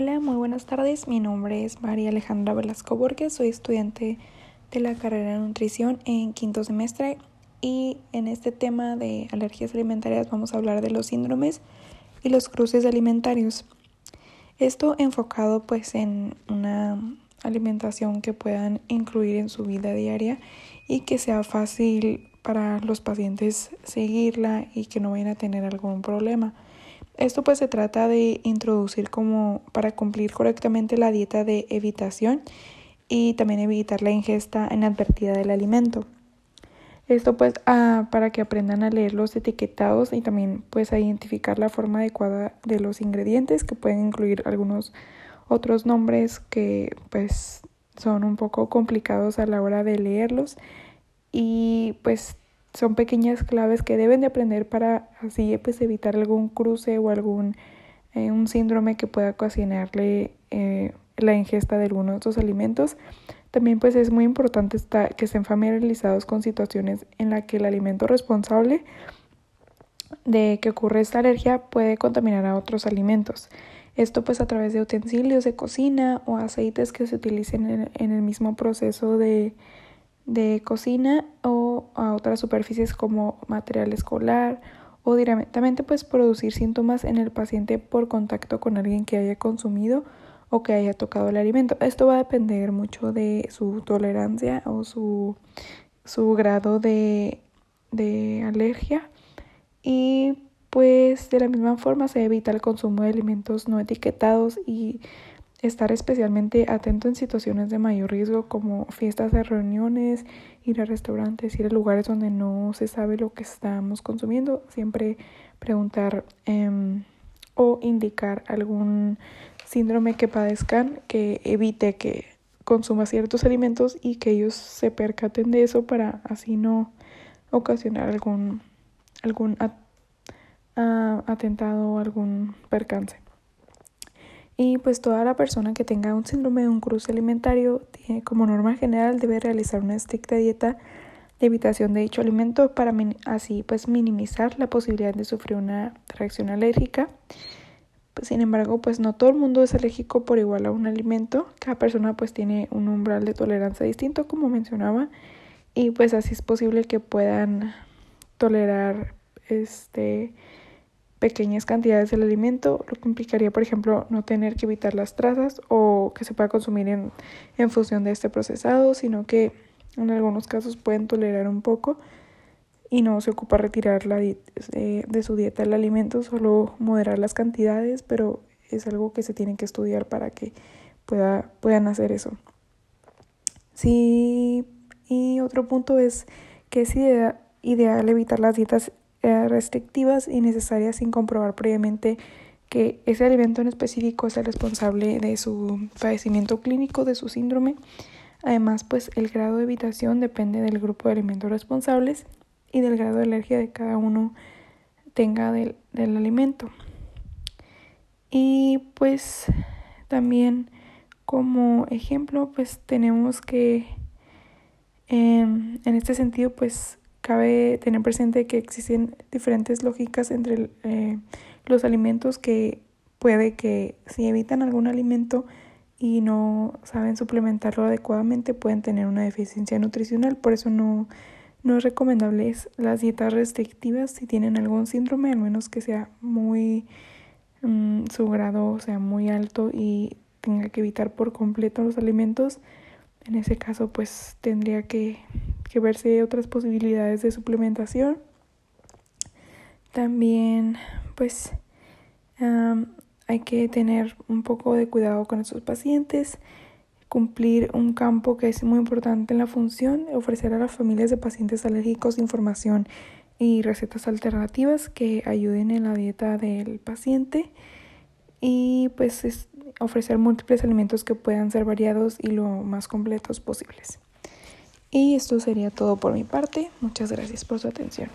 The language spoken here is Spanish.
Hola, muy buenas tardes. Mi nombre es María Alejandra Velasco Borges. Soy estudiante de la carrera de nutrición en quinto semestre y en este tema de alergias alimentarias vamos a hablar de los síndromes y los cruces alimentarios. Esto enfocado pues en una alimentación que puedan incluir en su vida diaria y que sea fácil para los pacientes seguirla y que no vayan a tener algún problema. Esto pues se trata de introducir como para cumplir correctamente la dieta de evitación y también evitar la ingesta inadvertida del alimento. Esto pues ah, para que aprendan a leer los etiquetados y también pues a identificar la forma adecuada de los ingredientes que pueden incluir algunos otros nombres que pues son un poco complicados a la hora de leerlos y pues son pequeñas claves que deben de aprender para así pues evitar algún cruce o algún eh, un síndrome que pueda ocasionarle eh, la ingesta de algunos de estos alimentos. También pues es muy importante estar, que estén familiarizados con situaciones en las que el alimento responsable de que ocurre esta alergia puede contaminar a otros alimentos. Esto pues a través de utensilios de cocina o aceites que se utilicen en el mismo proceso de, de cocina o a otras superficies como material escolar o directamente pues producir síntomas en el paciente por contacto con alguien que haya consumido o que haya tocado el alimento. Esto va a depender mucho de su tolerancia o su, su grado de, de alergia y pues de la misma forma se evita el consumo de alimentos no etiquetados y estar especialmente atento en situaciones de mayor riesgo como fiestas de reuniones, ir a restaurantes, ir a lugares donde no se sabe lo que estamos consumiendo, siempre preguntar em, o indicar algún síndrome que padezcan que evite que consuma ciertos alimentos y que ellos se percaten de eso para así no ocasionar algún algún atentado o algún percance. Y pues toda la persona que tenga un síndrome de un cruce alimentario, tiene, como norma general, debe realizar una estricta dieta de evitación de dicho alimento para así pues minimizar la posibilidad de sufrir una reacción alérgica. Sin embargo, pues no todo el mundo es alérgico por igual a un alimento. Cada persona pues tiene un umbral de tolerancia distinto, como mencionaba, y pues así es posible que puedan tolerar este pequeñas cantidades del alimento, lo que implicaría, por ejemplo, no tener que evitar las trazas o que se pueda consumir en, en función de este procesado, sino que en algunos casos pueden tolerar un poco y no se ocupa retirar la de, de su dieta el alimento, solo moderar las cantidades, pero es algo que se tiene que estudiar para que pueda, puedan hacer eso. Sí, y otro punto es que es ideal evitar las dietas eh, restrictivas y necesarias sin comprobar previamente que ese alimento en específico es el responsable de su padecimiento clínico, de su síndrome. Además, pues el grado de evitación depende del grupo de alimentos responsables y del grado de alergia de cada uno tenga del, del alimento. Y pues también como ejemplo, pues tenemos que em, en este sentido, pues Cabe tener presente que existen diferentes lógicas entre eh, los alimentos que puede que si evitan algún alimento y no saben suplementarlo adecuadamente pueden tener una deficiencia nutricional. Por eso no, no es recomendable las dietas restrictivas si tienen algún síndrome, al menos que sea muy mm, su grado sea muy alto y tenga que evitar por completo los alimentos. En ese caso pues tendría que que ver si hay otras posibilidades de suplementación. También, pues, hay que tener un poco de cuidado con estos pacientes, cumplir un campo que es muy importante en la función, ofrecer a las familias de pacientes alérgicos información y recetas alternativas que ayuden en la dieta del paciente y pues ofrecer múltiples alimentos que puedan ser variados y lo más completos posibles. Y esto sería todo por mi parte. Muchas gracias por su atención.